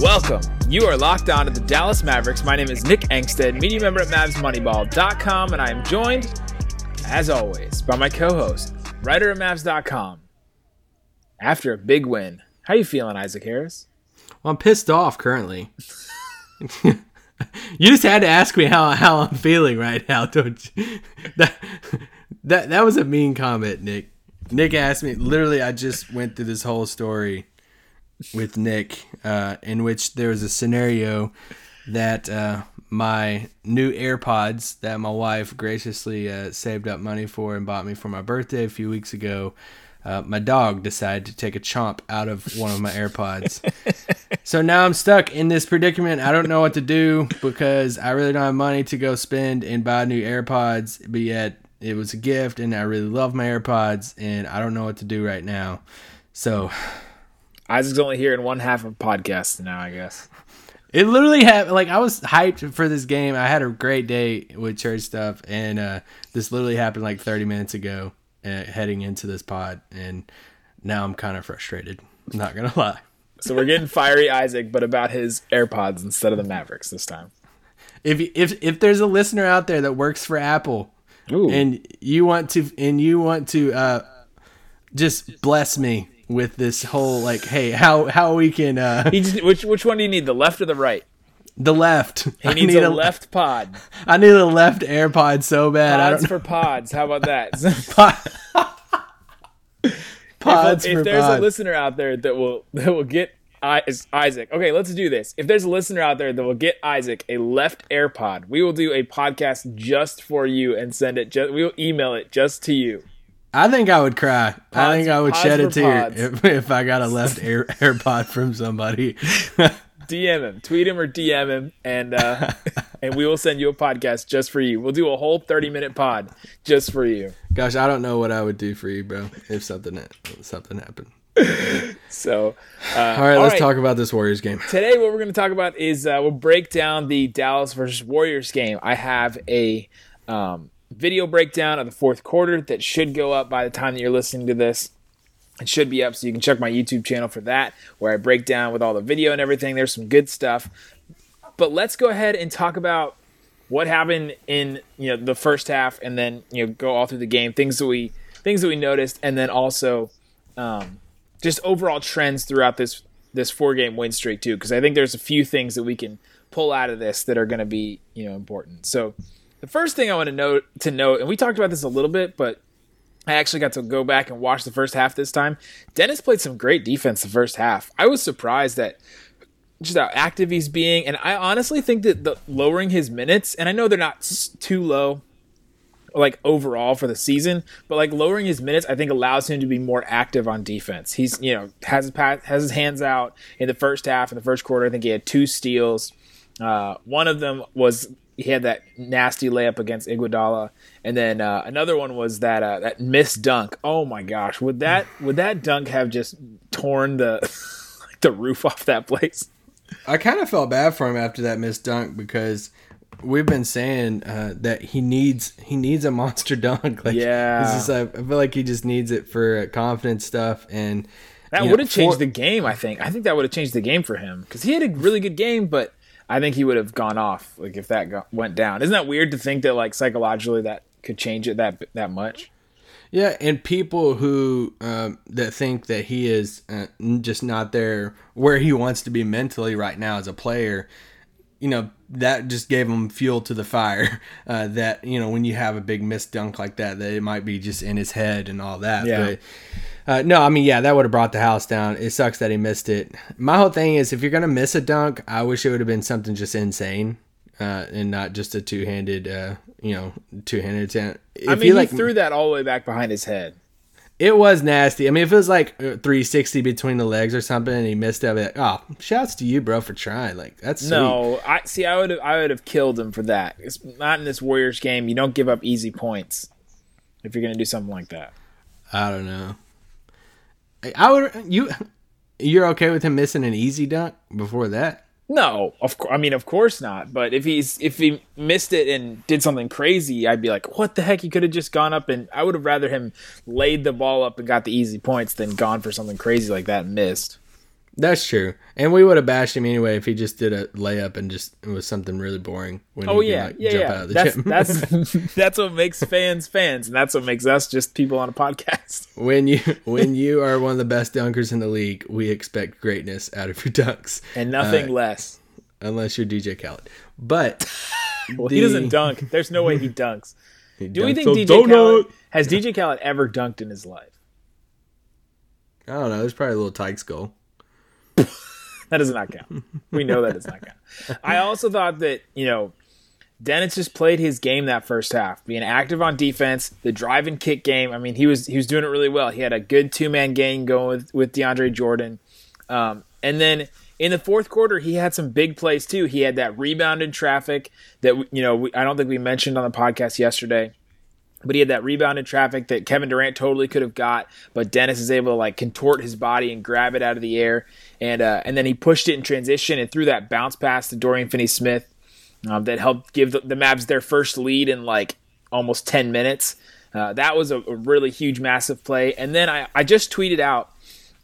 Welcome. You are locked on to the Dallas Mavericks. My name is Nick Angstadt, media member at MavsMoneyball.com, and I am joined, as always, by my co-host, writer at Mavs.com. After a big win, how you feeling, Isaac Harris? Well, I'm pissed off currently. you just had to ask me how how I'm feeling right now, don't you? That that that was a mean comment, Nick. Nick asked me. Literally, I just went through this whole story with Nick, uh, in which there was a scenario that uh, my new AirPods that my wife graciously uh, saved up money for and bought me for my birthday a few weeks ago. Uh, my dog decided to take a chomp out of one of my AirPods. so now I'm stuck in this predicament. I don't know what to do because I really don't have money to go spend and buy new AirPods, but yet it was a gift and I really love my AirPods and I don't know what to do right now. So Isaac's only here in one half of podcasts now, I guess. It literally happened. Like I was hyped for this game. I had a great day with church stuff, and uh, this literally happened like 30 minutes ago, uh, heading into this pod, and now I'm kind of frustrated. I'm not gonna lie. So we're getting fiery Isaac, but about his AirPods instead of the Mavericks this time. If if if there's a listener out there that works for Apple, Ooh. and you want to and you want to uh, just bless me with this whole like, hey, how how we can. Uh, just, which which one do you need, the left or the right? The left. He needs need a, a, left pod. I need a left AirPod so bad. Pods for pods. How about that? pods if, if there's pods. a listener out there that will that will get Isaac. Okay, let's do this. If there's a listener out there that will get Isaac a left AirPod, we will do a podcast just for you and send it. Just we will email it just to you. I think I would cry. Pods, I think I would shed a tear if, if I got a left Air, AirPod from somebody. DM him, tweet him, or DM him, and uh, and we will send you a podcast just for you. We'll do a whole thirty minute pod just for you. Gosh, I don't know what I would do for you, bro, if something if something happened. so, uh, all right, all let's right. talk about this Warriors game. Today, what we're going to talk about is uh, we'll break down the Dallas versus Warriors game. I have a um, video breakdown of the fourth quarter that should go up by the time that you're listening to this. It should be up, so you can check my YouTube channel for that, where I break down with all the video and everything. There's some good stuff. But let's go ahead and talk about what happened in you know the first half, and then you know go all through the game, things that we things that we noticed, and then also um, just overall trends throughout this this four game win streak too. Because I think there's a few things that we can pull out of this that are going to be you know important. So the first thing I want to note to note, and we talked about this a little bit, but I actually got to go back and watch the first half this time. Dennis played some great defense the first half. I was surprised that just how active he's being, and I honestly think that the lowering his minutes, and I know they're not too low, like overall for the season, but like lowering his minutes, I think allows him to be more active on defense. He's you know has his has his hands out in the first half in the first quarter. I think he had two steals. Uh, one of them was he had that nasty layup against Iguodala, and then uh, another one was that uh, that missed dunk. Oh my gosh, would that would that dunk have just torn the the roof off that place? I kind of felt bad for him after that missed dunk because we've been saying uh, that he needs he needs a monster dunk. Like, yeah, is, I feel like he just needs it for confidence stuff and. That would have changed for, the game. I think. I think that would have changed the game for him because he had a really good game, but I think he would have gone off like if that go- went down. Isn't that weird to think that like psychologically that could change it that that much? Yeah, and people who um, that think that he is uh, just not there where he wants to be mentally right now as a player, you know, that just gave him fuel to the fire. Uh, that you know, when you have a big missed dunk like that, that it might be just in his head and all that. Yeah. But uh, no, I mean, yeah, that would have brought the house down. It sucks that he missed it. My whole thing is, if you're gonna miss a dunk, I wish it would have been something just insane, uh, and not just a two handed, uh, you know, two handed attempt. If I mean, he, like, threw that all the way back behind his head. It was nasty. I mean, if it was like 360 between the legs or something, and he missed it, like, "Oh, shouts to you, bro, for trying." Like that's no. I see. I would have. I would have killed him for that. It's not in this Warriors game. You don't give up easy points. if you're gonna do something like that. I don't know. I- would you you're okay with him missing an easy dunk before that? No, of course. I mean, of course not. But if he's if he missed it and did something crazy, I'd be like, what the heck? He could have just gone up and I would have rather him laid the ball up and got the easy points than gone for something crazy like that and missed. That's true. And we would have bashed him anyway if he just did a layup and just it was something really boring when Oh he could, yeah, like, yeah, jump yeah. out of the That's gym. that's that's what makes fans fans, and that's what makes us just people on a podcast. when you when you are one of the best dunkers in the league, we expect greatness out of your dunks. And nothing Uh, less. unless you're DJ Khaled. But Well, he doesn't dunk. There's no way he dunks. Do we think DJ donut. Khaled has DJ Khaled ever dunked in his life? I don't know. There's probably a little Tikes goal. That does not count. We know that does not count. I also thought that, you know, Dennis just played his game that first half, being active on defense, the drive and kick game. I mean, he was he was doing it really well. He had a good two man game going with, with DeAndre Jordan. Um, and then in the fourth quarter, he had some big plays too. He had that rebound in traffic that you know we, I don't think we mentioned on the podcast yesterday but he had that rebound in traffic that Kevin Durant totally could have got, but Dennis is able to like contort his body and grab it out of the air, and uh, and then he pushed it in transition and threw that bounce pass to Dorian Finney-Smith um, that helped give the, the Mavs their first lead in like almost ten minutes. Uh, that was a, a really huge, massive play. And then I, I just tweeted out,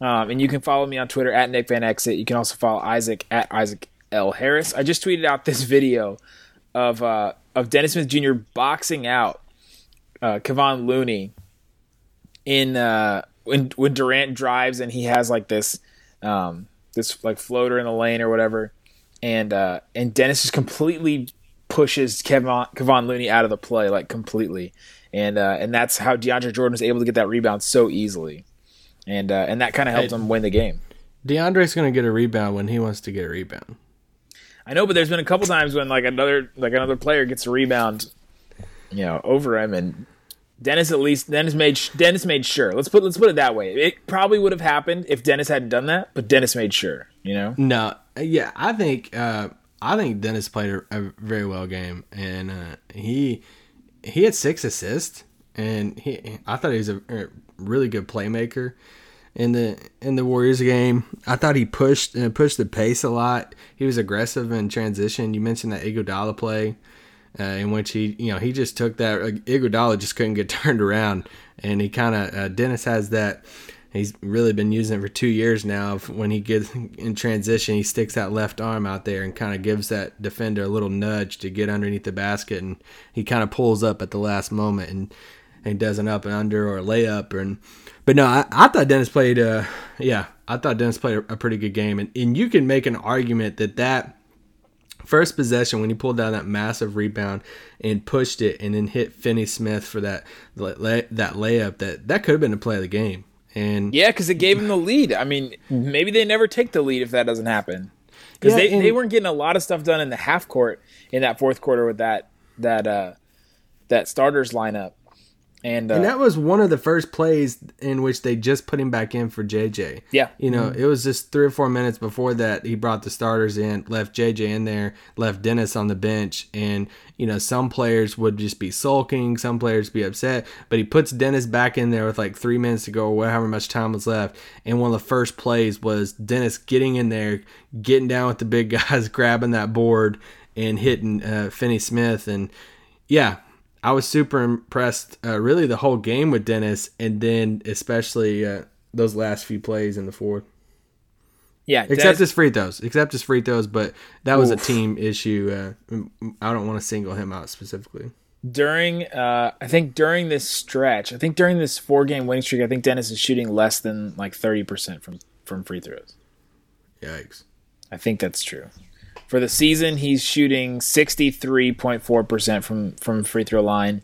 um, and you can follow me on Twitter at Nick Van Exel. You can also follow Isaac at Isaac L Harris. I just tweeted out this video of uh, of Dennis Smith Jr. boxing out uh, Kevon Looney in uh, when when Durant drives and he has like this um, this like floater in the lane or whatever, and uh, and Dennis just completely pushes Kevon Kevon Looney out of the play like completely, and uh, and that's how DeAndre Jordan was able to get that rebound so easily, and uh, and that kind of helped him win the game. DeAndre's gonna get a rebound when he wants to get a rebound. I know, but there's been a couple times when like another like another player gets a rebound, you know, over him, and Dennis at least Dennis made Dennis made sure. Let's put let's put it that way. It probably would have happened if Dennis hadn't done that, but Dennis made sure. You know, No, yeah, I think uh, I think Dennis played a, a very well game, and uh, he he had six assists, and he I thought he was a, a really good playmaker in the in the Warriors game. I thought he pushed and pushed the pace a lot. He was aggressive in transition. You mentioned that Iguodala play. Uh, in which he, you know, he just took that. Uh, Iguodala just couldn't get turned around, and he kind of uh, Dennis has that. He's really been using it for two years now. When he gets in transition, he sticks that left arm out there and kind of gives that defender a little nudge to get underneath the basket, and he kind of pulls up at the last moment and and does an up and under or a layup. And but no, I, I thought Dennis played. Uh, yeah, I thought Dennis played a, a pretty good game, and and you can make an argument that that first possession when he pulled down that massive rebound and pushed it and then hit Finney Smith for that that layup that that could have been the play of the game. And yeah, because it gave him the lead. I mean, maybe they never take the lead if that doesn't happen, because Yeah, they, and- they weren't getting a lot of stuff done in the half court in that fourth quarter with that that uh that starters lineup, and, uh, and that was one of the first plays in which they just put him back in for JJ. yeah, You know, it was just three or four minutes before that he brought the starters in, left JJ in there, left Dennis on the bench, and you know some players would just be sulking, some players be upset, but he puts Dennis back in there with like three minutes to go, or however much time was left, and one of the first plays was Dennis getting in there, getting down with the big guys, grabbing that board and hitting uh, Finney Smith, and yeah, I was super impressed, uh, really the whole game with Dennis, and then especially uh, those last few plays in the fourth. yeah. Except his free throws, except his free throws, but that was Oof. a team issue. Uh, I don't want to single him out specifically. during uh I think during this stretch, I think during this four game winning streak, I think Dennis is shooting less than like thirty percent from from free throws. Yikes! I think that's true. For the season, he's shooting sixty three point four percent from from free throw line.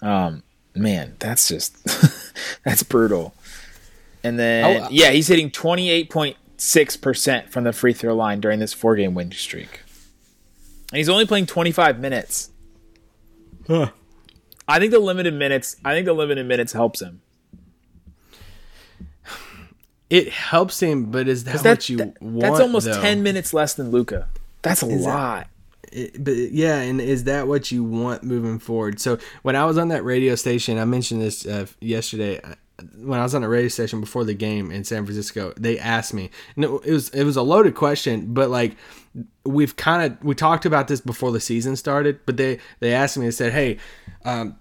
Um, man, that's just that's brutal. And then Oh, uh, yeah, he's hitting twenty eight point six percent from the free throw line during this four game win streak. And he's only playing twenty five minutes. I think the limited minutes. I think the limited minutes helps him. It helps him, but is that, That- what you that- want? that's almost though? ten minutes less than Luka. That's a lot. it, but yeah, and is that what you want moving forward? So when I was on that radio station, I mentioned this uh, yesterday. uh, When I was on a radio station before the game in San Francisco, they asked me, and it, it was it was a loaded question, but like we've kind of we talked about this before the season started, but they they asked me, they said, hey. Um,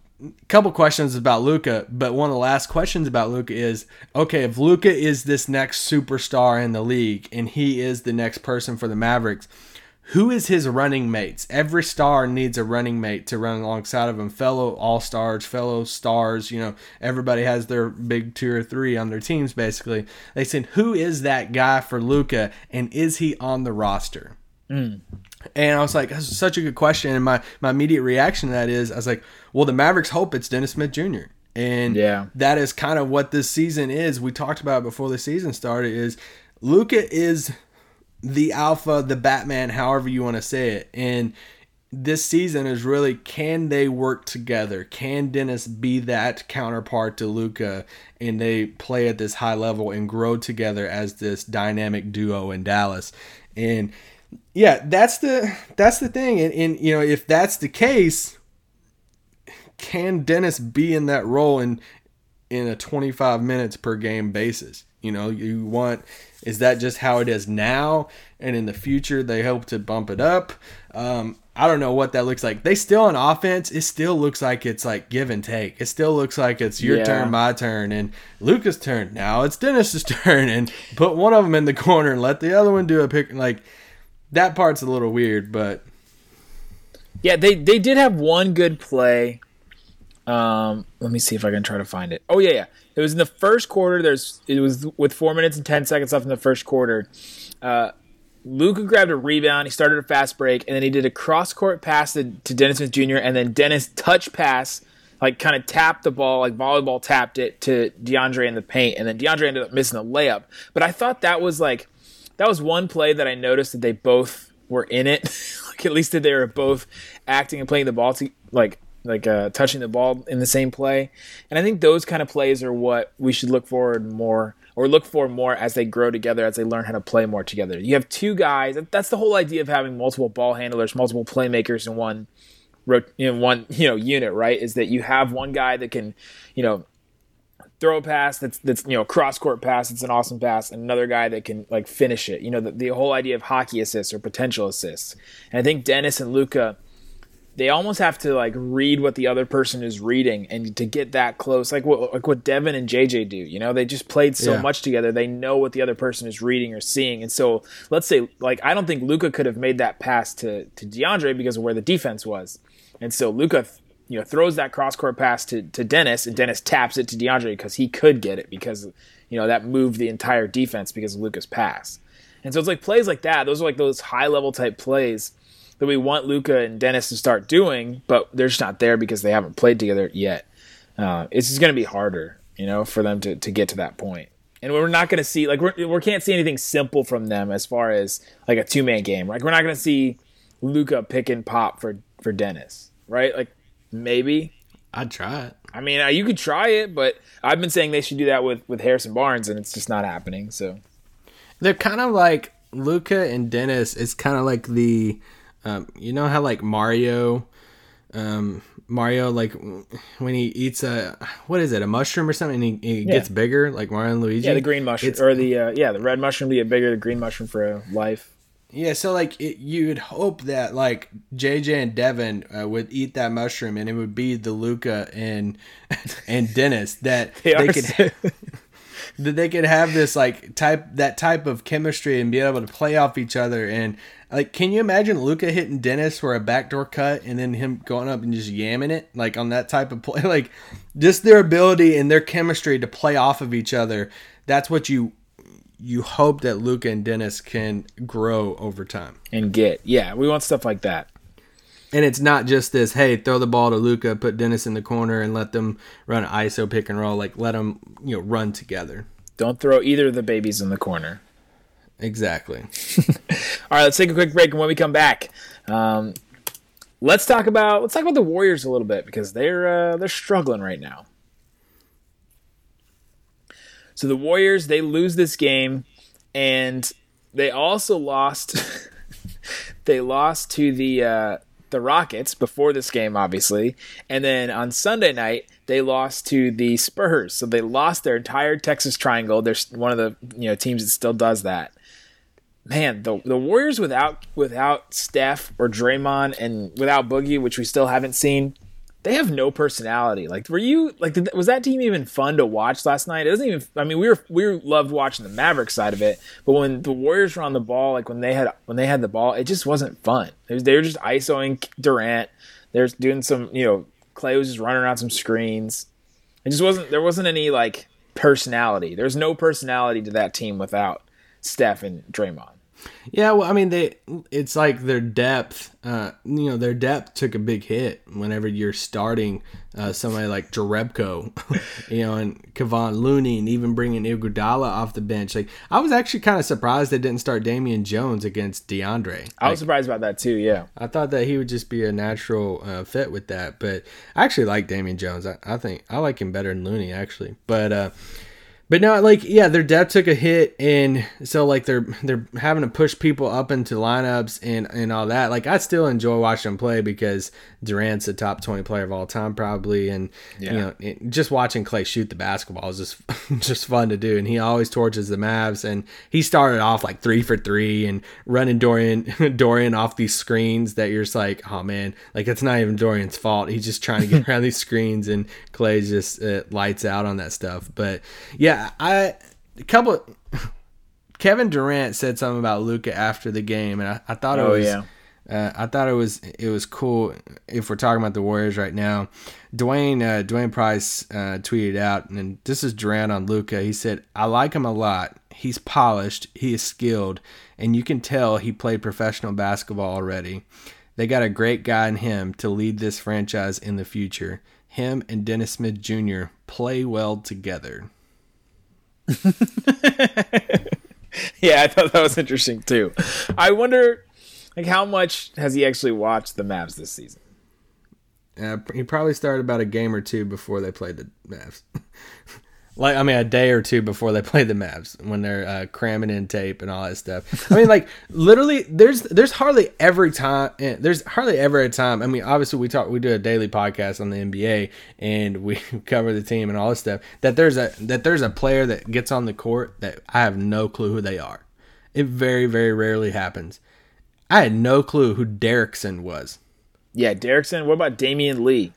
couple questions about Luka, but one of the last questions about Luka is okay, if Luka is this next superstar in the league and he is the next person for the Mavericks, who is his running mates? Every star needs a running mate to run alongside of him, fellow all stars, fellow stars. You know, everybody has their big two or three on their teams, basically. They said, Who is that guy for Luka and is he on the roster? Mm. And I was like, that's such a good question. And my, my immediate reaction to that is, I was like, well, the Mavericks hope it's Dennis Smith Jr. And Yeah. that is kind of what this season is. We talked about it before the season started is Luka is the alpha, the Batman, however you want to say it. And this season is really can they work together? Can Dennis be that counterpart to Luka and they play at this high level and grow together as this dynamic duo in Dallas? And yeah, that's the that's the thing. And, and you know, if that's the case, can Dennis be in that role in in a 25 minutes per game basis? You know, you want is that just how it is now and in the future they hope to bump it up? Um I don't know what that looks like. They still on offense, it still looks like it's like give and take. It still looks like it's your Yeah. turn, my turn, and Luka's turn. Now it's Dennis's turn, and put one of them in the corner and let the other one do a pick. Like that part's a little weird, but Yeah, they they did have one good play. Um, let me see if I can try to find it. Oh yeah, yeah. It was in the first quarter. There's it was with four minutes and ten seconds left in the first quarter. Uh, Luka grabbed a rebound. He started a fast break, and then he did a cross court pass to, to Dennis Smith Jr. And then Dennis touch pass, like kind of tapped the ball, like volleyball tapped it to DeAndre in the paint, and then DeAndre ended up missing the layup. But I thought that was like that was one play that I noticed that they both were in it. like at least that they were both acting and playing the ball to like like uh, touching the ball in the same play. And I think those kind of plays are what we should look forward more or look for more as they grow together, as they learn how to play more together. You have two guys. That's the whole idea of having multiple ball handlers, multiple playmakers in one in one you know unit, right? Is that you have one guy that can, you know, throw a pass that's that's you know cross court pass it's an awesome pass and another guy that can like finish it you know the, the whole idea of hockey assists or potential assists and i think dennis and luka they almost have to like read what the other person is reading and to get that close like what like what devin and jj do you know they just played so Yeah. much together they know what the other person is reading or seeing and so let's say like i don't think luka could have made that pass to to deandre because of where the defense was and so luka you know throws that cross court pass to, to Dennis and Dennis taps it to DeAndre because he could get it because you know that moved the entire defense because of Luka's pass. And so it's like plays like that. Those are like those high level type plays that we want Luka and Dennis to start doing, but they're just not there because they haven't played together yet. Uh, it's just going to be harder, you know, for them to, to get to that point. And we're not going to see like we're, we can't see anything simple from them as far as like a two man game. Like we're not going to see Luka pick and pop for for Dennis, right? Like maybe I'd try it. I mean, uh, you could try it, but I've been saying they should do that with with Harrison Barnes, and it's just not happening. So They're kind of like Luka and Dennis. It's kind of like the, um, you know how like Mario, um, Mario like when he eats a what is it a mushroom or something and he, he gets bigger like Mario and Luigi. yeah, the green mushroom or the uh, yeah the red mushroom to get bigger, the green mushroom for uh, life. Yeah, so like it, you would hope that like JJ and Devin uh, would eat that mushroom, and it would be the Luka and and Dennis that They they, could so- that they could have this like type that type of chemistry and be able to play off each other. And like, can you imagine Luka hitting Dennis for a backdoor cut and then him going up and just yamming it like on that type of play? Like, just their ability and their chemistry to play off of each other. That's what you you hope that Luka and Dennis can grow over time. and get yeah, we want stuff like that. And it's not just this, hey, throw the ball to Luka, put Dennis in the corner, and let them run ISO pick and roll. Like, let them, you know, run together. Don't throw either of the babies in the corner. Exactly. All right, let's take a quick break, and when we come back, um, let's talk about let's talk about the Warriors a little bit because they're uh, they're struggling right now. So the Warriors they lose this game, and they also lost. they lost to the uh, the Rockets before this game, obviously, and then on Sunday night they lost to the Spurs. So they lost their entire Texas Triangle. They're one of the you know teams that still does that. Man, the the Warriors without without Steph or Draymond and without Boogie, which we still haven't seen, they have no personality. Like, were you like, did, was that team even fun to watch last night? It doesn't even. I mean, we were we loved watching the Maverick side of it, but when the Warriors were on the ball, like when they had when they had the ball, it just wasn't fun. Was, they were just isoing Durant. They're doing some, you know, Clay was just running around some screens. It just wasn't. There wasn't any like personality. There's no personality to that team without Steph and Draymond. Yeah, well, I mean, they it's like their depth. Uh, you know, their depth took a big hit whenever you're starting uh, somebody like Jerebko, you know, and Kevon Looney, and even bringing Iguodala off the bench. Like, I was actually kind of surprised they didn't start Damian Jones against DeAndre. I was surprised about that too. Yeah, I thought that he would just be a natural uh, fit with that, but I actually like Damian Jones. I, I think I like him better than Looney actually, but. But no, like yeah, their depth took a hit, and so like they're they're having to push people up into lineups and and all that. Like I still enjoy watching them play because Durant's a top twenty player of all time probably, and yeah. you know it, just watching Clay shoot the basketball is just just fun to do. And he always torches the Mavs, and he started off like three for three and running Dorian Dorian off these screens that you're just like, oh man, like it's not even Dorian's fault. He's just trying to get around these screens, and Clay just uh, lights out on that stuff. But yeah yeah, I a couple. Kevin Durant said something about Luka after the game, and I, I thought it oh, was. Yeah. Uh, I thought it was it was cool. If we're talking about the Warriors right now, Dwain uh, Dwain Price uh, tweeted out, and this is Durant on Luka. He said, "I like him a lot. He's polished. He is skilled, and you can tell he played professional basketball already. They got a great guy in him to lead this franchise in the future. Him and Dennis Smith Jr. play well together." yeah, I thought that was interesting too. I wonder, like, how much has he actually watched the Mavs this season? Uh, he probably started about a game or two before they played the Mavs. like I mean a day or two before they play the Mavs when they're uh, cramming in tape and all that stuff. I mean like literally there's there's hardly every time eh, there's hardly ever a time. I mean obviously we talk we do a daily podcast on the NBA and we cover the team and all this stuff that there's a that there's a player that gets on the court that I have no clue who they are. It very very rarely happens. I had no clue who Derrickson was. Yeah, Derrickson. What about Damion Lee?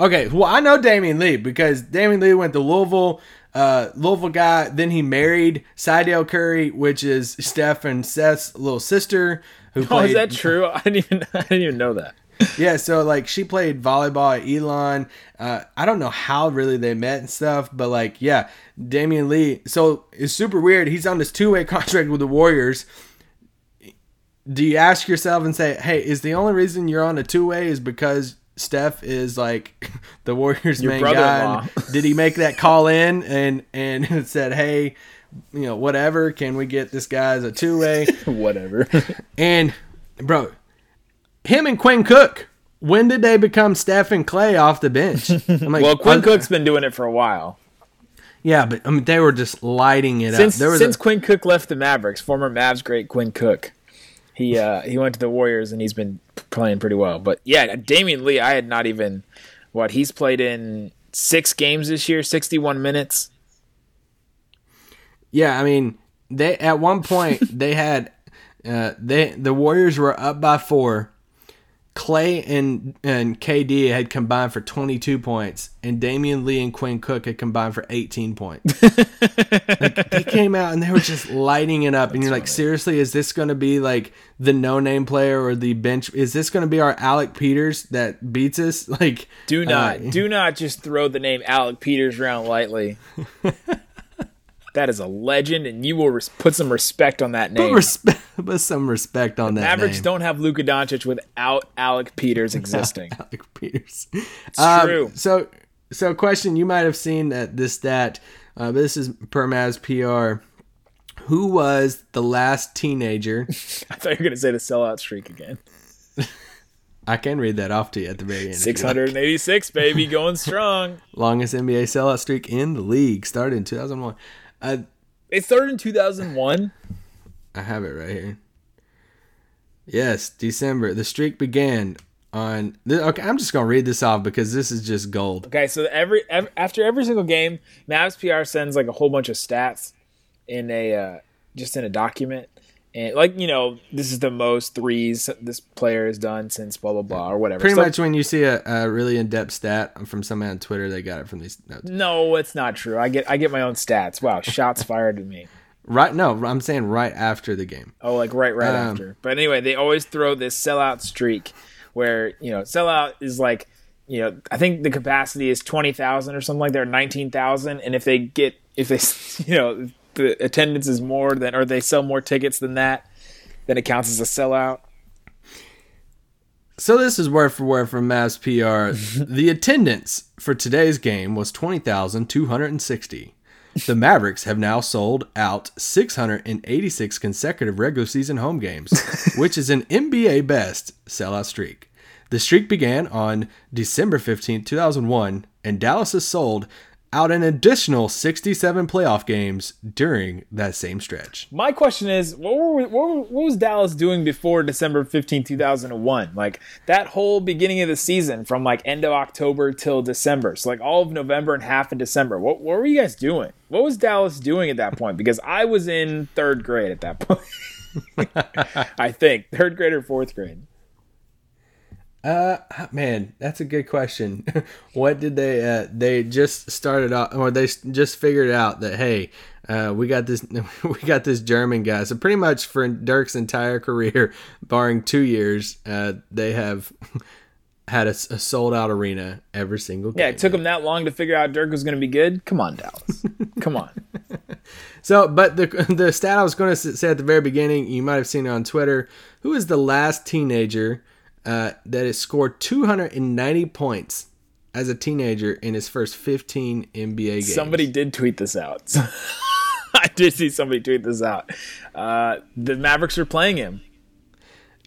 Okay, well I know Damion Lee because Damion Lee went to Louisville uh, Louisville guy. Then he married Sydel Curry, which is Steph and Seth's little sister. Who played, oh, is that true? I didn't even I didn't even know that. yeah, so like she played volleyball at Elon. Uh, I don't know how really they met and stuff, but like yeah, Damion Lee. So it's super weird. He's on this two way contract with the Warriors. Do you ask yourself and say, hey, is the only reason you're on a two way is because Steph is like the Warriors' Your main guy. did he make that call in and and said, "Hey, you know, whatever, can we get this guy as a two way? whatever." and bro, him and Quinn Cook. When did they become Steph and Clay off the bench? I'm Like, well, Quinn Cook's been doing it for a while. Yeah, but I mean, they were just lighting it since, up. There was since a, Quinn Cook left the Mavericks, former Mavs great Quinn Cook he uh, he went to the Warriors and he's been playing pretty well. But yeah, Damion Lee, I had not even what he's played in six games this year, sixty one minutes. Yeah, I mean they at one point they had uh, they the Warriors were up by four Clay and and KD had combined for 22 points, and Damion Lee and Quinn Cook had combined for 18 points. like, they came out and they were just lighting it up, and you're like, seriously, is this going to be like the no-name player or the bench? Is this going to be our Alec Peters that beats us? Like, do not, uh, do not just throw the name Alec Peters around lightly. That is a legend, and you will res- put some respect on that name. Put, respe- put some respect on the that Mavericks name. don't have Luka Doncic without Alec Peters existing. Alec Peters. It's um, true. So, so question: You might have seen that this stat. Uh, this is per Mavs PR. Who was the last teenager? I thought you were going to say the sellout streak again. I can read that off to you at the very end. 686, like. baby, going strong. Longest NBA sellout streak in the league started in 2001. Uh, it started in 2001. I have it right here. Yes, December. The streak began on. Okay, I'm just gonna read this off because this is just gold. Okay, so every, ev after every single game, Mavs PR sends like a whole bunch of stats in a uh, just in a document, and like you know, this is the most threes this player has done since blah blah blah or whatever. Pretty much when you see a, a really in depth stat from somebody on Twitter, they got it from these notes. No, it's not true. I get I get my own stats. Wow, shots fired at me. Right? No, I'm saying right after the game. Oh, like right, right Um, after. But anyway, they always throw this sellout streak where you know sellout is like you know I think the capacity is twenty thousand or something like that, nineteen thousand, and if they get if they you know the attendance is more than or they sell more tickets than that, then it counts as a sellout. So this is word for word from Mavs PR. the attendance for today's game was 20,260. The Mavericks have now sold out 686 consecutive regular season home games, which is an NBA best sellout streak. The streak began on December 15, 2001, and Dallas has sold out an additional 67 playoff games during that same stretch. My question is, what, were, what, what was Dallas doing before December 15, 2001? Like that whole beginning of the season from like end of October till December. So like all of November and half of December. What, what were you guys doing? What was Dallas doing at that point? Because I was in third grade at that point. I think third grade or fourth grade. Uh, man, that's a good question. what did they? Uh, they just started off, or they just figured out that hey, uh, we got this, we got this German guy. So pretty much for Dirk's entire career, barring two years, uh, they have had a sold out arena every single game. Yeah, it took them that long to figure out Dirk was going to be good. Come on, Dallas. Come on. So, but the the stat I was going to say at the very beginning, you might have seen it on Twitter. Who is the last teenager uh, that has scored 290 points as a teenager in his first 15 NBA games? Somebody did tweet this out. I did see somebody tweet this out. Uh, the Mavericks are playing him.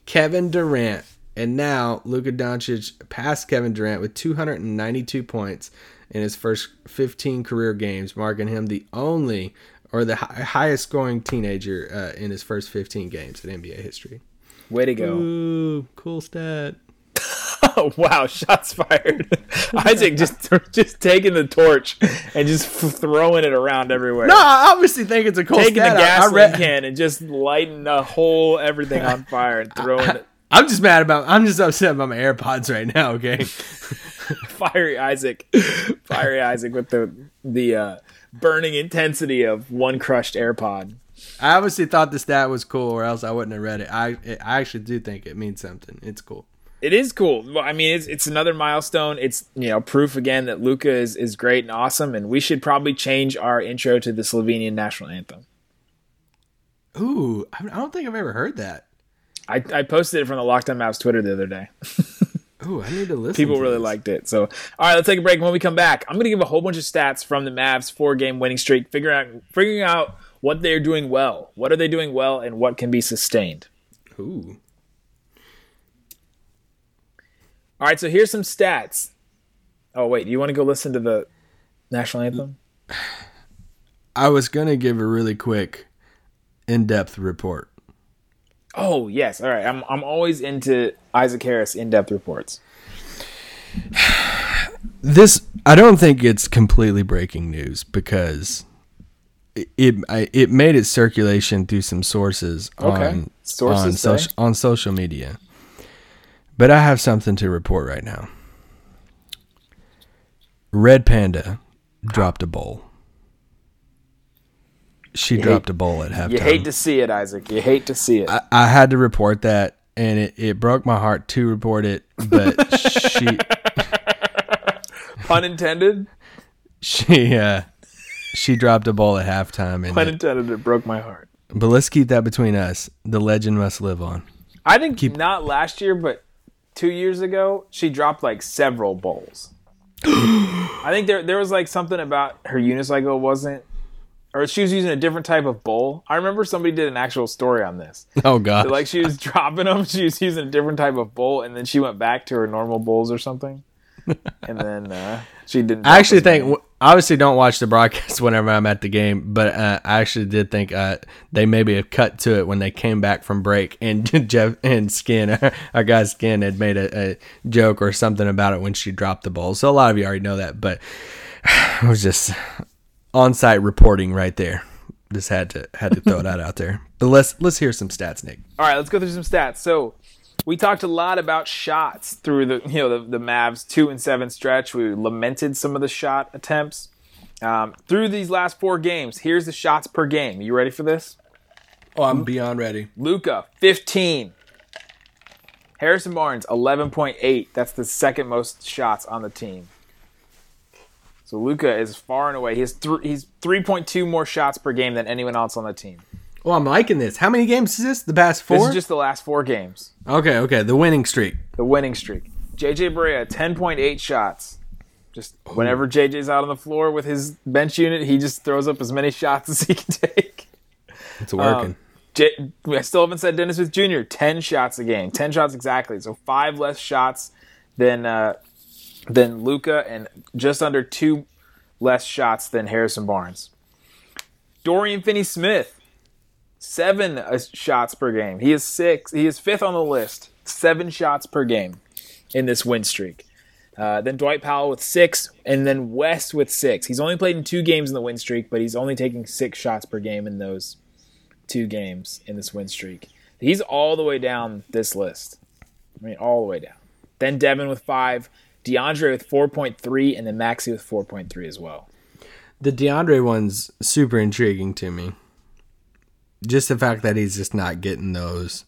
Kevin Durant, and now Luka Doncic passed Kevin Durant with 292 points in his first 15 career games, marking him the only or the hi- highest scoring teenager uh, in his first 15 games in NBA history. Way to go. Ooh, cool stat. Oh wow, shots fired. Isaac just just taking the torch and just f- throwing it around everywhere. No, I obviously think it's a cool taking stat. the I- I gasoline read- can and just lighting the whole everything on fire and throwing it. I'm just mad about. I'm just upset about my AirPods right now. Okay. Fiery Isaac, fiery Isaac with the the uh, burning intensity of one crushed AirPod. I obviously thought the stat was cool, or else I wouldn't have read it. I I actually do think it means something. It's cool. It is cool. Well, I mean, it's it's another milestone. It's you know proof again that Luka is is great and awesome, and we should probably change our intro to the Slovenian national anthem. Ooh, I I don't think I've ever heard that. I, I posted it from the Locked On Mavs Twitter the other day. Ooh, I need to listen. People to really this. liked it. So, all right, let's take a break. When we come back, I'm going to give a whole bunch of stats from the Mavs four game winning streak, figuring out figuring out what they're doing well, what are they doing well, and what can be sustained. Ooh. All right, so here's some stats. Oh wait, do you want to go listen to the national anthem? I was gonna give a really quick, in-depth report. Oh yes, all right. I'm I'm always into Isaac Harris in depth reports. This I don't think it's completely breaking news because it it, I, it made its circulation through some sources Okay. on Sources on, social, on social media. But I have something to report right now. Red Panda dropped a bowl. She dropped a bowl at halftime. You hate to see it, Isaac. You hate to see it. I, I had to report that, and it, it broke my heart to report it. But she Pun intended. she uh, she dropped a bowl at halftime, and Pun it- intended. It broke my heart. but let's keep that between us. The legend must live on. I think not last year, but two years ago, she dropped like several bowls. I think there there was like something about her unicycle wasn't, or she was using a different type of bowl. I remember somebody did an actual story on this. Oh God! Like she was dropping them, she was using a different type of bowl, and then she went back to her normal bowls or something. and then uh, she didn't. I actually drop as many. think obviously don't watch the broadcast whenever I'm at the game, but uh, I actually did think uh, they maybe have cut to it when they came back from break and Jeff and Skin, our guy Skin, had made a, a joke or something about it when she dropped the ball. So a lot of you already know that, but it was just on-site reporting right there. Just had to had to throw that out there. But let's let's hear some stats, Nick. All right, let's go through some stats. So we talked a lot about shots through the you know the, the Mavs two and seven stretch. We lamented some of the shot attempts um, through these last four games. Here's the shots per game. You ready for this? Oh, I'm beyond ready. Luka, 15. Harrison Barnes, 11.8. That's the second most shots on the team. So Luka is far and away. He's has th- he's 3.2 more shots per game than anyone else on the team. Oh, I'm liking this. How many games is this? The past four? This is just the last four games. okay, okay. The winning streak. The winning streak. JJ Barea, 10.8 shots. Just whenever JJ's out on the floor with his bench unit, he just throws up as many shots as he can take. It's working. J- I still haven't said Dennis Smith Jr. Ten shots a game, ten shots exactly. So five less shots than uh, than Luka, and just under two less shots than Harrison Barnes. Dorian Finney-Smith, seven uh, shots per game. He is six. He is fifth on the list. Seven shots per game in this win streak. Uh, then Dwight Powell with six, and then Wes with six. He's only played in two games in the win streak, but he's only taking six shots per game in those two games in this win streak. He's all the way down this list. I mean, all the way down. Then Devin with five, DeAndre with 4.3, and then Maxi with 4.3 as well. The DeAndre one's super intriguing to me. Just the fact that he's just not getting those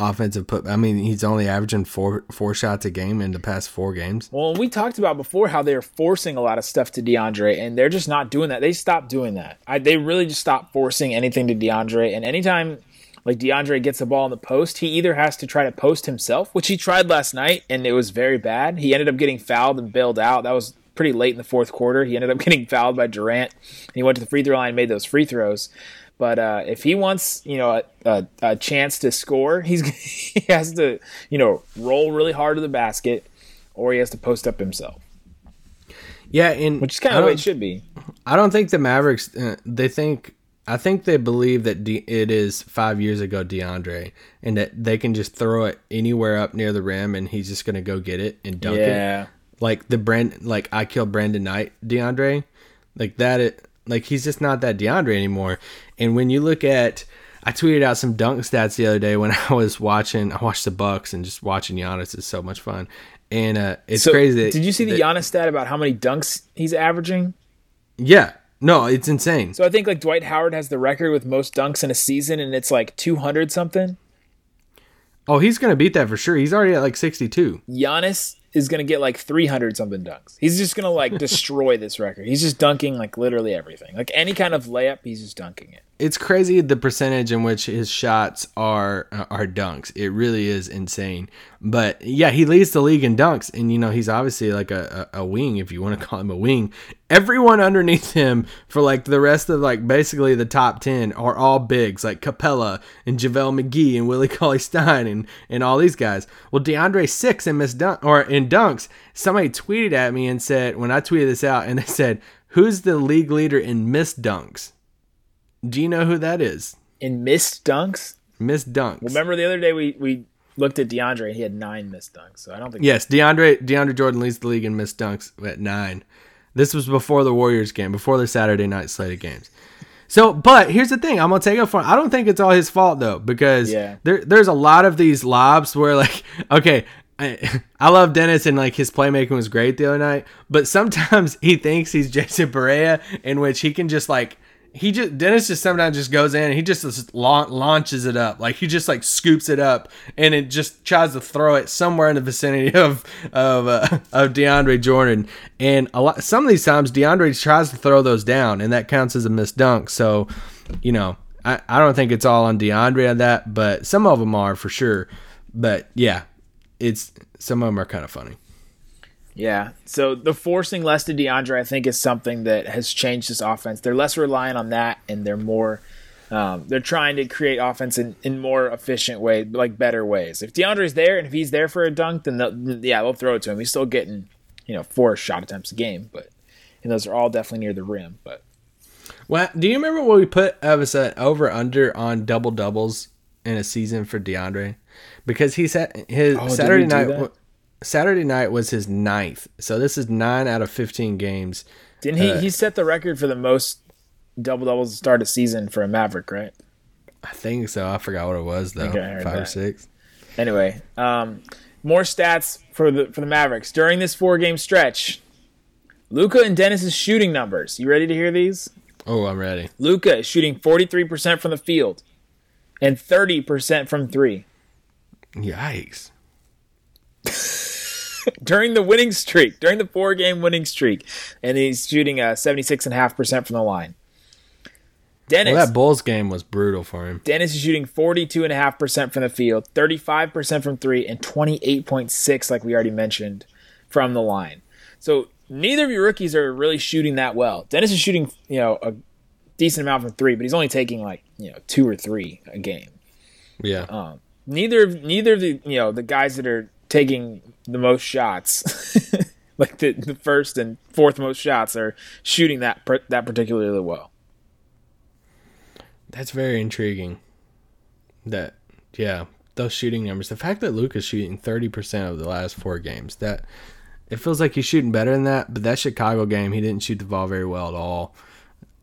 offensive put. I mean, he's only averaging four four shots a game in the past four games. Well, we talked about before how they're forcing a lot of stuff to DeAndre, and they're just not doing that. They stopped doing that. I, they really just stopped forcing anything to DeAndre. And anytime like DeAndre gets the ball in the post, he either has to try to post himself, which he tried last night, and it was very bad. He ended up getting fouled and bailed out. That was pretty late in the fourth quarter. He ended up getting fouled by Durant. And he went to the free throw line and made those free throws. But uh, if he wants, you know, a, a, a chance to score, he's he has to, you know, roll really hard to the basket, or he has to post up himself, Yeah, and which is kind of the way it should be. I don't think the Mavericks. Uh, they think. I think they believe that De- it is five years ago DeAndre, and that they can just throw it anywhere up near the rim, and he's just gonna go get it and dunk it. Yeah, like the brand like I killed Brandon Knight DeAndre like that it like he's just not that DeAndre anymore. And when you look at I tweeted out some dunk stats the other day when I was watching I watched the Bucks and just watching Giannis is so much fun. And uh it's so crazy that, did you see the that- Giannis stat about how many dunks he's averaging? yeah. No it's insane. So I think like Dwight Howard has the record with most dunks in a season, and it's like two hundred something. oh he's gonna beat that for sure. He's already at like 62 Giannis is gonna get like three hundred something dunks. He's just gonna like destroy this record. He's just dunking like literally everything. Like any kind of layup, he's just dunking it. It's crazy the percentage in which his shots are uh, are dunks. It really is insane. But yeah, he leads the league in dunks, and you know he's obviously like a, a, wing, if you want to call him a wing. Everyone underneath him for like the rest of like basically the top ten are all bigs, like Capela and JaVale McGee and Willie Cauley Stein and and all these guys. Well, DeAndre six and miss dunk or in dunks. Somebody tweeted at me and said when I tweeted this out, and they said, "Who's the league leader in missed dunks?" Do you know who that is? In missed dunks, Missed dunks. remember the other day we we looked at DeAndre and he had nine missed dunks. So I don't think yes, DeAndre DeAndre Jordan leads the league in missed dunks at nine. This was before the Warriors game, before the Saturday night slate of games. So, but here's the thing: I'm gonna take it for. I don't think it's all his fault though, because Yeah. there there's a lot of these lobs where like, okay, I, I love Dennis and like his playmaking was great the other night, but sometimes he thinks he's Jason Barea, in which he can just like he just Dennis just sometimes just goes in and he just, just la- launches it up. Like he just like scoops it up and it just tries to throw it somewhere in the vicinity of of uh, of DeAndre Jordan. And a lot some of these times DeAndre tries to throw those down and that counts as a missed dunk. So you know I, I don't think it's all on DeAndre on that but some of them are for sure. But yeah it's some of them are kind of funny Yeah. So the forcing less to DeAndre, I think, is something that has changed this offense. They're less reliant on that, and they're more. Um, they're trying to create offense in, in more efficient way, like better ways. If DeAndre's there and if he's there for a dunk, then they'll, yeah, they'll throw it to him. He's still getting, you know four shot attempts a game, but and those are all definitely near the rim. But Well, do you remember what we put as an over under on double doubles in a season for DeAndre? Because he said his Oh, Saturday night Saturday night was his ninth. So this is nine out of fifteen games. didn't he? Uh, he set the record for the most double doubles to start a season for a Maverick, right? I think so. I forgot what it was though. think I heard Five or six. Anyway, um, more stats for the for the Mavericks during this four game stretch. Luka and Dennis's shooting numbers. You ready to hear these? Oh, I'm ready. Luka is shooting 43% from the field and 30% from three. Yikes. During the winning streak, during the four game winning streak, and he's shooting uh, 76.5% from the line. Dennis, Well, that Bulls game was brutal for him. Dennis is shooting 42.5% from the field, 35% from three, and 28.6, like we already mentioned, from the line. So neither of your rookies are really shooting that well. Dennis is shooting, you know, a decent amount from three, but he's only taking like, you know, two or three a game. Yeah. Uh, Neither neither of the you know the guys that are taking the most shots, like the, the first and fourth most shots, are shooting that per, that particularly well. That's very intriguing. That yeah, those shooting numbers. The fact that Luke is shooting thirty percent of the last four games. That it feels like he's shooting better than that. But that Chicago game, he didn't shoot the ball very well at all.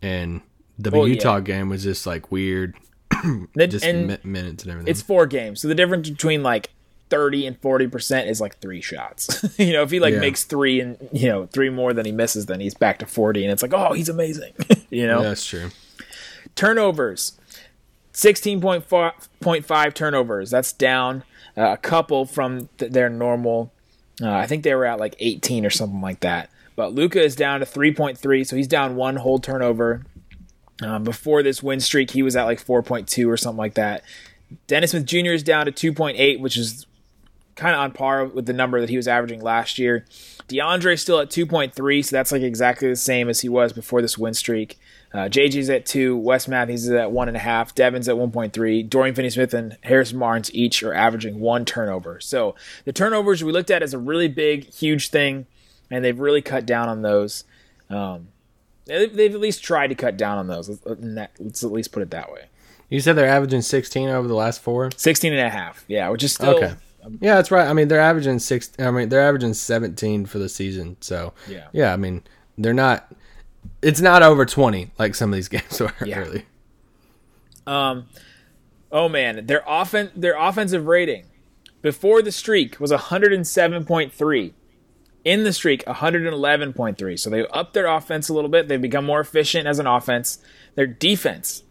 And the Well, yeah. Utah game was just like weird, just and minutes and everything. it's four games, so the difference between like thirty and forty percent is like three shots. you know, if he like Yeah. makes three and you know three more than he misses, then he's back to forty, and it's like, oh, he's amazing. you know, That's true. turnovers 16.5 turnovers that's down uh, a couple from th- their normal uh, i think they were at like 18 or something like that but luka is down to 3.3 so he's down one whole turnover um, before this win streak he was at like 4.2 or something like that dennis smith jr is down to 2.8 which is kind of on par with the number that he was averaging last year. DeAndre still at 2.3, so that's like exactly the same as he was before this win streak. Uh, JG's at two, Wes Matthews is at one and a half, Devin's at 1.3, Dorian Finney-Smith and Harrison Barnes each are averaging one turnover. So the turnovers we looked at as a really big, huge thing, and they've really cut down on those. Um, they've, they've at least tried to cut down on those. Let's, let's at least put it that way. You said they're averaging sixteen over the last four. 16 and a half, yeah, which is still Okay. Yeah, that's right. I mean, they're averaging six. I mean, they're averaging seventeen for the season. So Yeah. yeah. I mean, they're not. It's not over twenty like some of these games were Yeah. early. Um, oh man, their offen- their offensive rating before the streak was 107.3. In the streak, 111.3. So they upped their offense a little bit. They've become more efficient as an offense. Their defense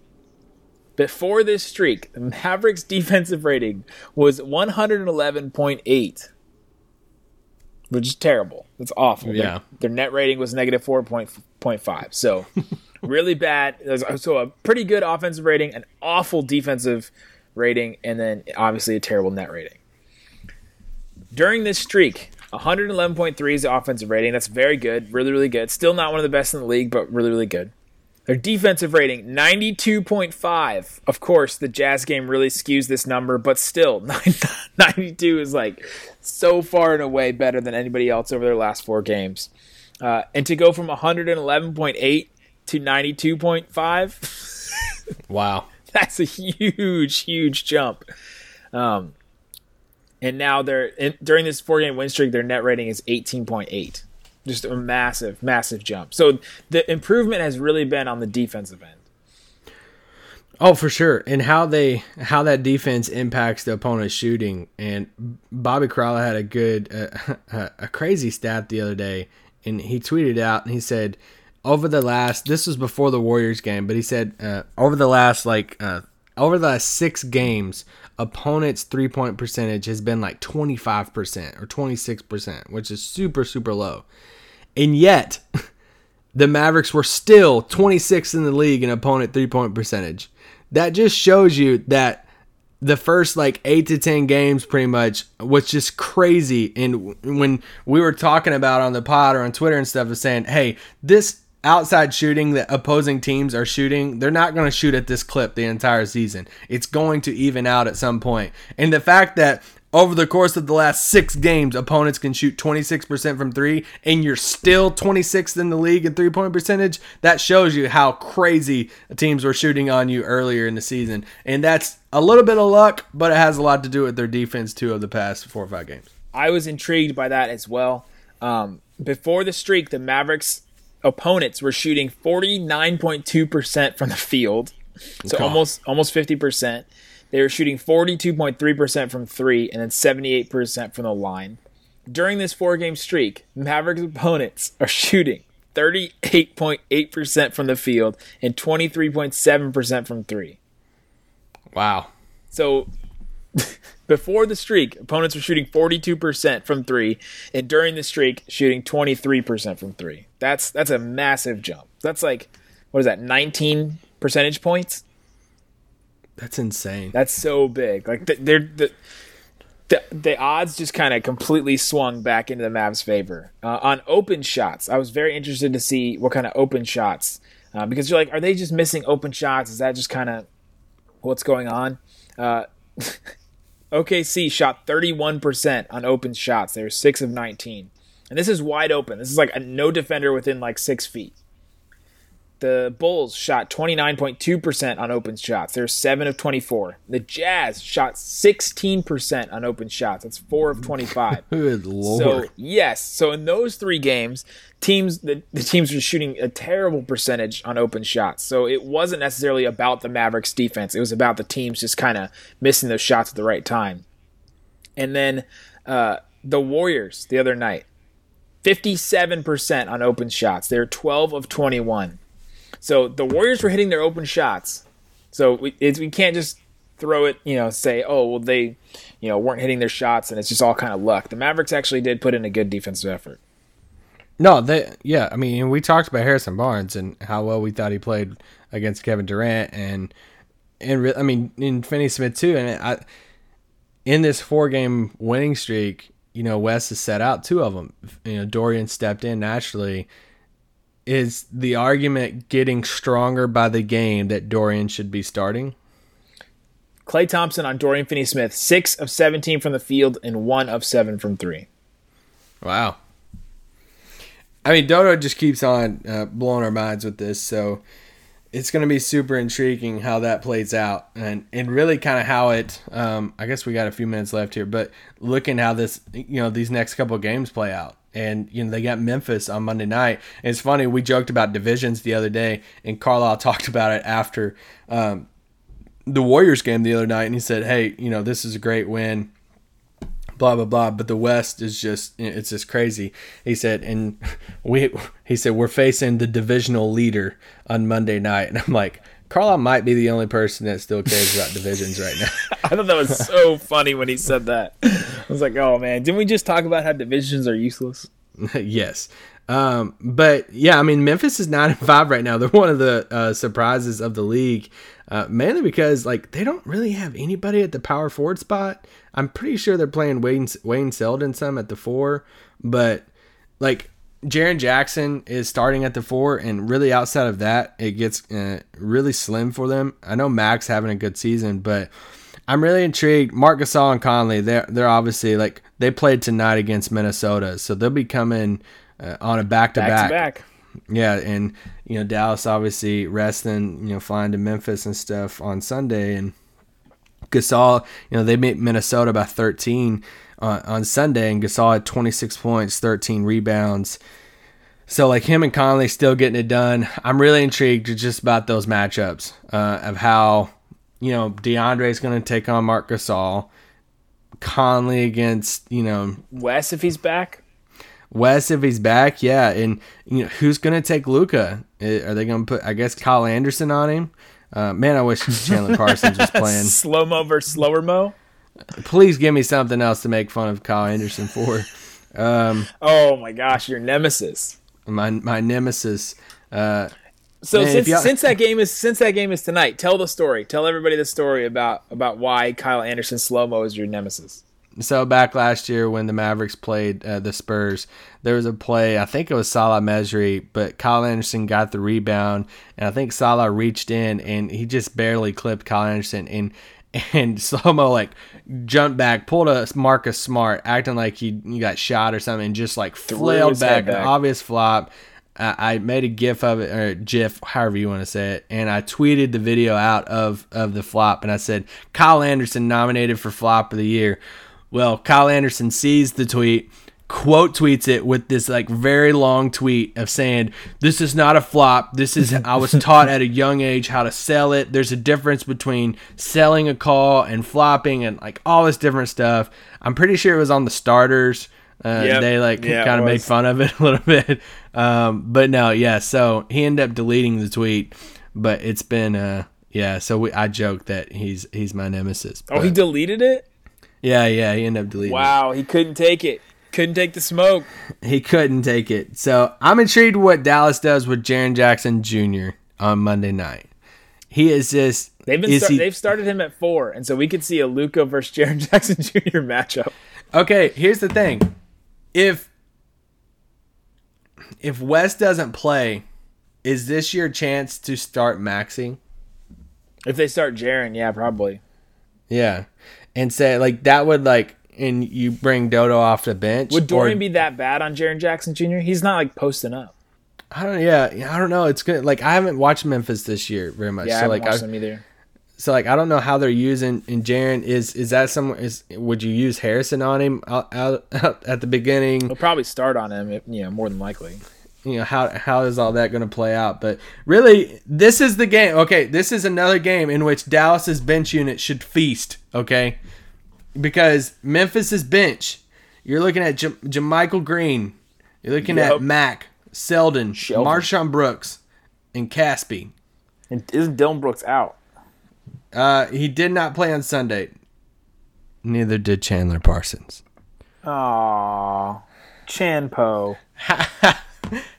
before this streak, the Mavericks' defensive rating was 111.8, which is terrible. It's awful. Yeah. Their, net rating was negative 4.5. So really bad. There's uh, So a pretty good offensive rating, an awful defensive rating, and then obviously a terrible net rating. During this streak, 111.3 is the offensive rating. That's very good. Really, really good. Still not one of the best in the league, but really, really good. Their defensive rating, 92.5. Of course, the Jazz game really skews this number, but still, 92 is like so far and away better than anybody else over their last four games. Uh, and to go from 111.8 to 92.5, Wow. that's a huge, huge jump. Um, and now they're in, during this four game win streak, their net rating is 18.8. Just a massive, massive jump. So the improvement has really been on the defensive end. Oh, for sure. And how they how that defense impacts the opponent's shooting. And Bobby Karalla had a good uh, a crazy stat the other day, and he tweeted out and he said over the last this was before the Warriors game, but he said uh, over the last like uh, over the last six games, opponent's three point percentage has been like twenty five percent or twenty six percent, which is super super low. And yet, the Mavericks were still 26th in the league in opponent three point percentage. That just shows you that the first like eight to 10 games pretty much was just crazy. And when we were talking about on the pod or on Twitter and stuff, was saying, hey, this outside shooting that opposing teams are shooting, they're not going to shoot at this clip the entire season. It's going to even out at some point. And the fact that over the course of the last six games, opponents can shoot 26% from three, and you're still 26th in the league in three point percentage. That shows you how crazy teams were shooting on you earlier in the season. And that's a little bit of luck, but it has a lot to do with their defense, too, of the past four or five games. I was intrigued by that as well. Um, before the streak, the Mavericks opponents were shooting 49.2% from the field. So God. almost almost 50%. They were shooting 42.3% from 3 and then 78% from the line. During this four-game streak, Mavericks opponents are shooting 38.8% from the field and 23.7% from 3. Wow. So before the streak, opponents were shooting 42% from 3 and during the streak shooting 23% from 3. That's that's a massive jump. That's like what is that? 19 percentage points? That's insane. That's so big. Like th- they're the the, the odds just kind of completely swung back into the Mavs' favor uh, on open shots. I was very interested to see what kind of open shots uh, because you're like, are they just missing open shots? Is that just kind of what's going on? Uh, OKC shot 31% on open shots. They were six of 19, and this is wide open. This is like a, no defender within like six feet. The Bulls shot 29.2% on open shots. They're 7 of 24. The Jazz shot 16% on open shots. That's 4 of 25. Good lord. so, yes. So in those 3 games, teams the, the teams were shooting a terrible percentage on open shots. So it wasn't necessarily about the Mavericks defense. It was about the teams just kind of missing those shots at the right time. And then uh, the Warriors the other night, 57% on open shots. They're 12 of 21. So the Warriors were hitting their open shots. So we, we can't just throw it, you know, say, oh, well, they, you know, weren't hitting their shots and it's just all kind of luck. The Mavericks actually did put in a good defensive effort. No, they yeah. I mean, we talked about Harrison Barnes and how well we thought he played against Kevin Durant, and and I mean in Finney Smith too. And I in this four game winning streak, you know, Wes has set out two of them. You know, Dorian stepped in naturally. Is the argument getting stronger by the game that Dorian should be starting? Klay Thompson on Dorian Finney Smith, six of 17 from the field and one of seven from three. Wow. I mean, Dodo just keeps on uh, blowing our minds with this, so it's going to be super intriguing how that plays out, and and really kind of how it. Um, I guess we got a few minutes left here, but looking how this, you know, these next couple games play out, and you know they got Memphis on Monday night. And it's funny we joked about divisions the other day, and Carlisle talked about it after um, the Warriors game the other night, and he said, "Hey, you know, this is a great win." blah blah blah but the west is just it's just crazy he said and we he said we're facing the divisional leader on monday night and i'm like carlisle might be the only person that still cares about divisions right now. I thought that was so funny when he said that. I was like, oh man, didn't we just talk about how divisions are useless? yes. Um, but yeah i mean memphis is 9 and 5 right now. They're one of the uh, surprises of the league uh, mainly because like they don't really have anybody at the power forward spot. I'm pretty sure they're playing wayne, wayne selden some at the four but like Jaren Jackson is starting at the four, and really outside of that, it gets uh, really slim for them. I know Max having a good season, but I'm really intrigued. Marc Gasol and Conley, they're they're obviously like they played tonight against Minnesota, so they'll be coming uh, on a back to Back to back. back. Yeah, and you know Dallas obviously resting, you know, flying to Memphis and stuff on Sunday, and Gasol, you know, they beat Minnesota by 13 on, on Sunday, and Gasol had 26 points, 13 rebounds. So like him and Conley still getting it done. I'm really intrigued just about those matchups uh, of how you know DeAndre's going to take on Marc Gasol, Conley against you know Wes, if he's back, Wes if he's back, yeah, and you know who's gonna take Luka? Are they gonna put? I guess Kyle Anderson on him. Uh, man, I wish Chandler Parsons was playing. slow mo versus slower mo. Please give me something else to make fun of Kyle Anderson for. Um, Oh my gosh, your nemesis. my my nemesis. Uh, So Man, since since that game is since that game is tonight, tell the story. Tell everybody the story about about why Kyle Anderson slow mo is your nemesis. So back last year when the Mavericks played uh, the Spurs, there was a play. I think it was Salah Mejri, but Kyle Anderson got the rebound, and I think Salah reached in and he just barely clipped Kyle Anderson. And and slow mo like jumped back, pulled a Marcus Smart, acting like he, he got shot or something, and just like flailed head back, an obvious flop. I I made a gif of it or gif, however you want to say it, and I tweeted the video out of of the flop, and I said Kyle Anderson nominated for flop of the year. Well, Kyle Anderson sees the tweet, quote tweets it with this like very long tweet of saying, "This is not a flop. This is I was taught at a young age how to sell it. There's a difference between selling a call and flopping and like all this different stuff." I'm pretty sure it was on the starters. Uh, Yep. They like Yeah, kind of made was. fun of it a little bit. Um, but no, yeah. So he ended up deleting the tweet, but it's been uh, yeah. So we, I joked that he's he's my nemesis. Oh, he deleted it. yeah, yeah. He ended up deleting. it. Wow, he couldn't take it. Couldn't take the smoke. He couldn't take it. So I'm intrigued what Dallas does with Jaren Jackson Jr. on Monday night. He is just They've been start- he- they've started him at four, and so we could see a Luka versus Jaren Jackson Jr. matchup. okay. Here's the thing: if if Wes doesn't play, is this your chance to start maxing? If they start Jaren, yeah, probably. Yeah, and say like that would like, and you bring Dodo off the bench. Would Dorian or- be that bad on Jaren Jackson Jr.? He's not like posting up. I don't. Yeah, I don't know. It's good. Like I haven't watched Memphis this year very much. Yeah, I so haven't like watched I, them either. so like I don't know how they're using and Jaren is is that some is would you use Harrison on him out, out, out at the beginning? He'll probably start on him, if, you know, more than likely. You know how how is all that going to play out? But really, this is the game. Okay, this is another game in which Dallas's bench unit should feast. Okay, because Memphis's bench, you're looking at J- JaMychal Green, you're looking Yep. at Mack, Selden, Shelvin. MarShon Brooks, and Casspi. And isn't Dillon Brooks out? Uh, he did not play on Sunday. Neither did Chandler Parsons. Aww. Chanpo.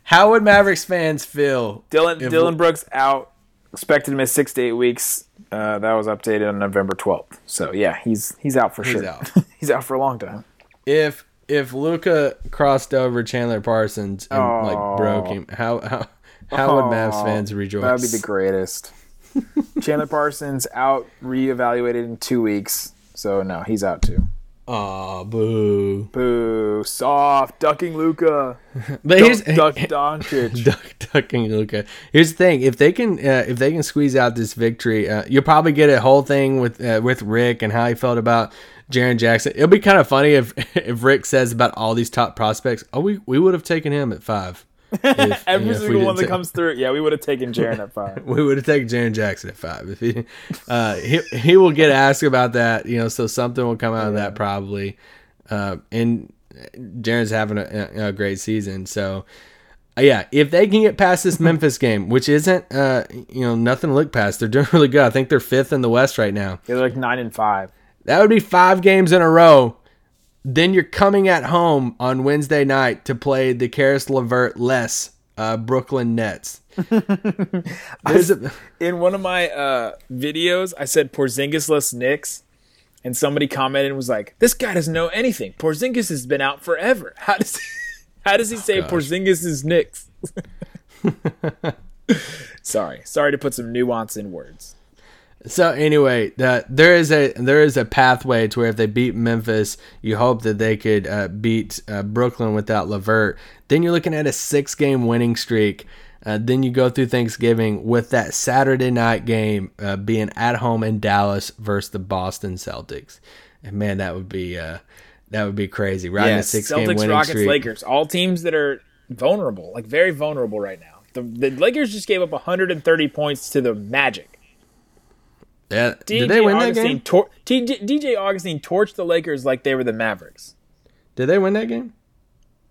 How would Mavericks fans feel? Dillon Dillon Brooks out. Expected to miss six to eight weeks. Uh, that was updated on November twelfth. So yeah, he's he's out for sure. out. he's out for a long time. if if Luka crossed over Chandler Parsons and Oh. like broke him? How how how would Mavs fans rejoice? That would be the greatest. Chandler Parsons out, reevaluated in two weeks. So no, he's out too. Aw, boo. Boo, soft, ducking Luka, But here's duck Doncic. duck ducking Luka. Here's the thing: if they can, uh, if they can squeeze out this victory, uh, you'll probably get a whole thing with uh, with Rick and how he felt about Jaren Jackson. It'll be kind of funny if if Rick says about all these top prospects, "Oh, we we would have taken him at five. If, Every if single one that ta- comes through, yeah, we would have taken Jaren at five. we would have taken Jaren Jackson at five. If he, uh, he he will get asked about that, you know, so something will come out of that probably. Uh, and Jaren's having a, a great season, so uh, yeah, if they can get past this Memphis game, which isn't, uh, you know, nothing to look past, they're doing really good. I think they're fifth in the West right now. They're like nine and five. That would be five games in a row. Then you're coming at home on Wednesday night to play the Caris LeVert less uh, Brooklyn Nets. A, In one of my uh, videos, I said Porzingis Knicks, and somebody commented and was like, "This guy doesn't know anything. Porzingis has been out forever. How does how does he say Porzingis is Knicks?" sorry, sorry to put some nuance in words. So anyway, the, there is a there is a pathway to where if they beat Memphis, you hope that they could uh, beat uh, Brooklyn without Levert. Then you're looking at a six game winning streak. Uh, then you go through Thanksgiving with that Saturday night game uh, being at home in Dallas versus the Boston Celtics. And man, that would be uh, that would be crazy. Riding a six game Celtics, winning Rockets, streak. Lakers, all teams that are vulnerable, like very vulnerable right now. The, the Lakers just gave up 130 points to the Magic. Yeah, DJ did they win that game? tor- DJ Augustin torched the Lakers like they were the Mavericks. Did they win that game?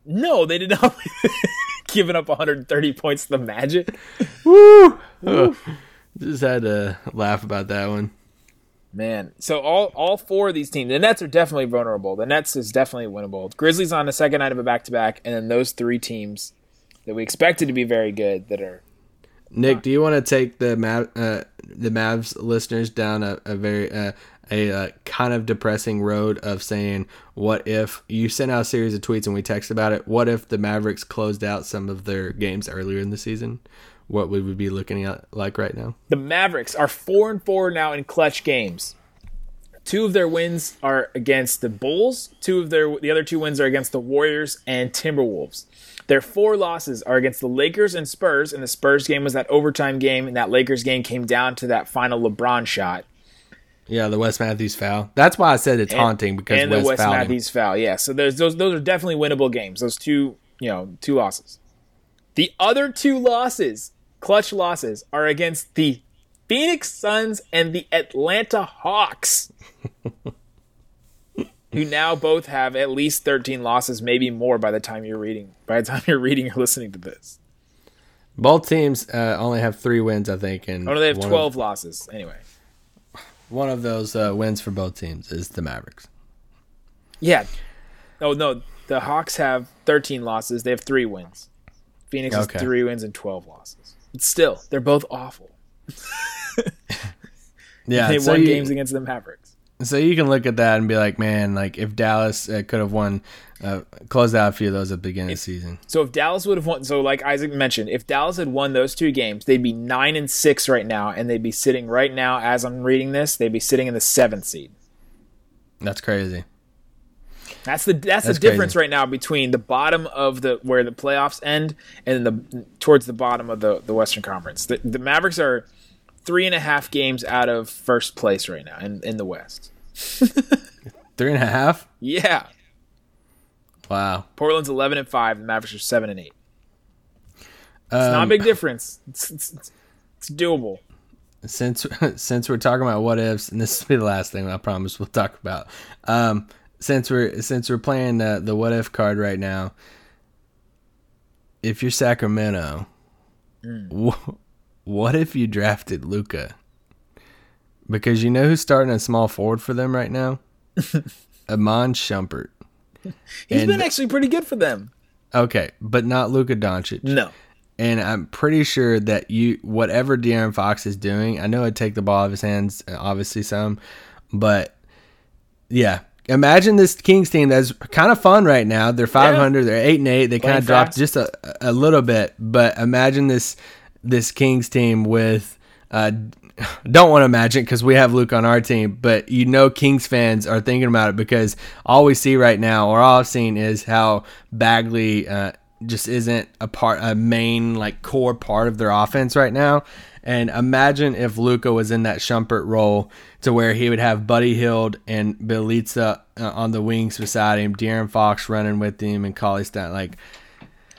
No, they did not. Giving up 130 points to the Magic. Woo! Oh, just had to laugh about that one. Man, so all all four of these teams, the Nets are definitely vulnerable. The Nets is definitely winnable. Grizzlies on the second night of a back to back, and then those three teams that we expected to be very good that are Nick, do you want to take the Mav, uh, the Mavs listeners down a, a very uh, a uh, kind of depressing road of saying, what if you sent out a series of tweets and we text about it? What if the Mavericks closed out some of their games earlier in the season? What would we be looking at like right now? the Mavericks are four and four now in clutch games. Two of their wins are against the Bulls. Two of their the other two wins are against the Warriors and Timberwolves. Their four losses are against the Lakers and Spurs, and the Spurs game was that overtime game, and that Lakers game came down to that final LeBron shot. Yeah, the Wes Matthews foul. That's why I said it's haunting because and Wes the Wes fouled him. Matthews foul. Yeah, so there's those those are definitely winnable games. Those two, you know, two losses. The other two losses, clutch losses, are against the Phoenix Suns and the Atlanta Hawks. who now both have at least 13 losses, maybe more by the time you're reading. By the time you're reading or listening to this. Both teams uh, only have three wins, I think, and Oh no, they have 12 Of, losses. Anyway. one of those uh, wins for both teams is the Mavericks. Yeah. Oh no, the Hawks have 13 losses. They have 3 wins. Phoenix Okay. has 3 wins and 12 losses. But still, they're both awful. Yeah, They so won you, games against the Mavericks. So you can look at that and be like, man, like if Dallas uh, could have won, uh, closed out a few of those at the beginning of the season. So if Dallas would have won, so like Isaac mentioned, if Dallas had won those two games, they'd be nine and six right now, and they'd be sitting right now as I'm reading this, they'd be sitting in the seventh seed. That's crazy. That's the that's, That's the difference crazy. right now between the bottom of the where the playoffs end and the towards the bottom of the the Western Conference. The, the Mavericks are three and a half games out of first place right now in in the West. Three and a half. Yeah, Wow. Portland's eleven and five. The Mavericks are seven and eight. It's not a Um, big difference. It's, it's, it's, it's doable. since since we're talking about what ifs, and this will be the last thing I promise we'll talk about. Um, since we're since we're playing uh, the what if card right now, if you're Sacramento, wh- what if you drafted Luka? Because you know who's starting a small forward for them right now, Iman Shumpert. He's And- been actually pretty good for them. Okay, but not Luka Doncic. No. And I'm pretty sure that you, whatever De'Aaron Fox is doing, I know it'd take the ball out of his hands, uh, obviously some, but yeah. Imagine this Kings team that's kind of fun right now. They're 500, they're eight and eight. They kind of dropped just a, a little bit, but imagine this this Kings team with. Uh, don't want to imagine because we have Luke on our team, but you know Kings fans are thinking about it because all we see right now, or all I've seen, is how Bagley uh, just isn't a part, a main like core part of their offense right now. And imagine if Luka was in that Shumpert role to where he would have Buddy Hield and Bjelica uh, on the wings beside him, De'Aaron Fox running with him, and Cauley Stein. Like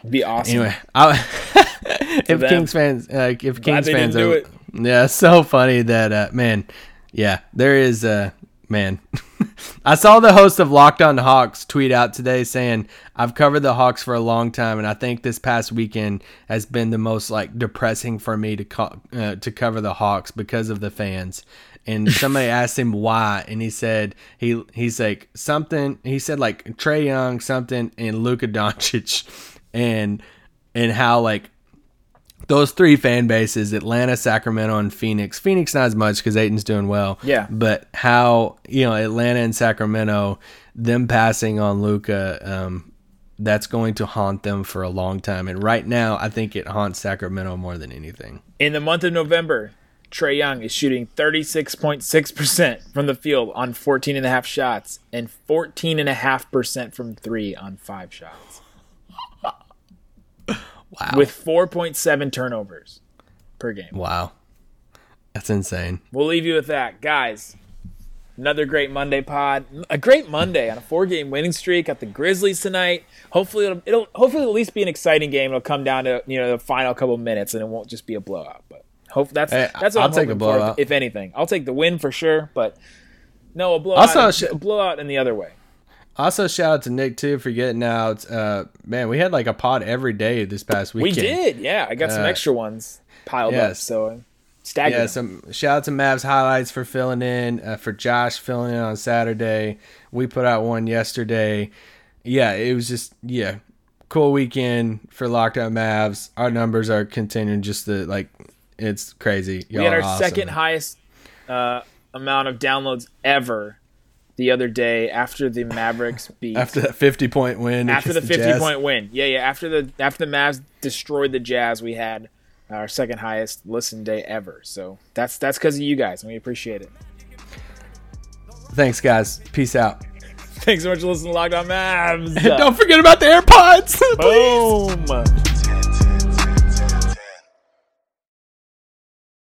Be awesome. anyway, if them. Kings fans, uh, if Kings fans are, yeah, so funny that uh, man, yeah, there is uh, man. I saw the host of Locked On Hawks tweet out today saying, "I've covered the Hawks for a long time, and I think this past weekend has been the most like depressing for me to co- uh, to cover the Hawks because of the fans." And somebody asked him why, and he said he he's like something. He said like Trae Young something and Luka Doncic, and and how like those three fan bases Atlanta, Sacramento, and Phoenix. Phoenix, not as much because Ayton's doing well. Yeah. But how, you know, Atlanta and Sacramento, them passing on Luka, um, that's going to haunt them for a long time. And right now, I think it haunts Sacramento more than anything. In the month of November, Trae Young is shooting 36.6% from the field on 14 and a half shots and 14.5% from three on five shots. Wow. With 4.7 turnovers per game. wow. That's insane. We'll leave you with that. Guys, another great Monday pod. A great Monday on a four game winning streak. Got the Grizzlies tonight. Hopefully it'll, it'll hopefully at least be an exciting game. It'll come down to, you know, the final couple minutes and it won't just be a blowout. But hope that's Hey, that's what I'll am take a hoping for, if anything. I'll take the win for sure, but no, a blowout Also, a blowout in the other way. Also, shout out to Nick too for getting out. Uh, man, we had like a pod every day this past weekend. We did, yeah. I got some Uh, extra ones piled up, so I'm staggering. Yeah, some shout out to Mavs highlights for filling in, uh, for Josh filling in on Saturday. We put out one yesterday. Yeah, it was just yeah, cool weekend for Locked On Mavs. Our numbers are continuing just to like it's crazy. Y'all we had our awesome. second highest uh, amount of downloads ever the other day after the Mavericks beat after that fifty point win. after the 50 Jazz. point win. Yeah, yeah, after the after the Mavs destroyed the Jazz, we had our second highest listen day ever. So that's that's cuz of you guys, and we appreciate it. Thanks, guys. Peace out. Thanks so much for listening to Locked On Mavs. Don't forget about the AirPods. Boom.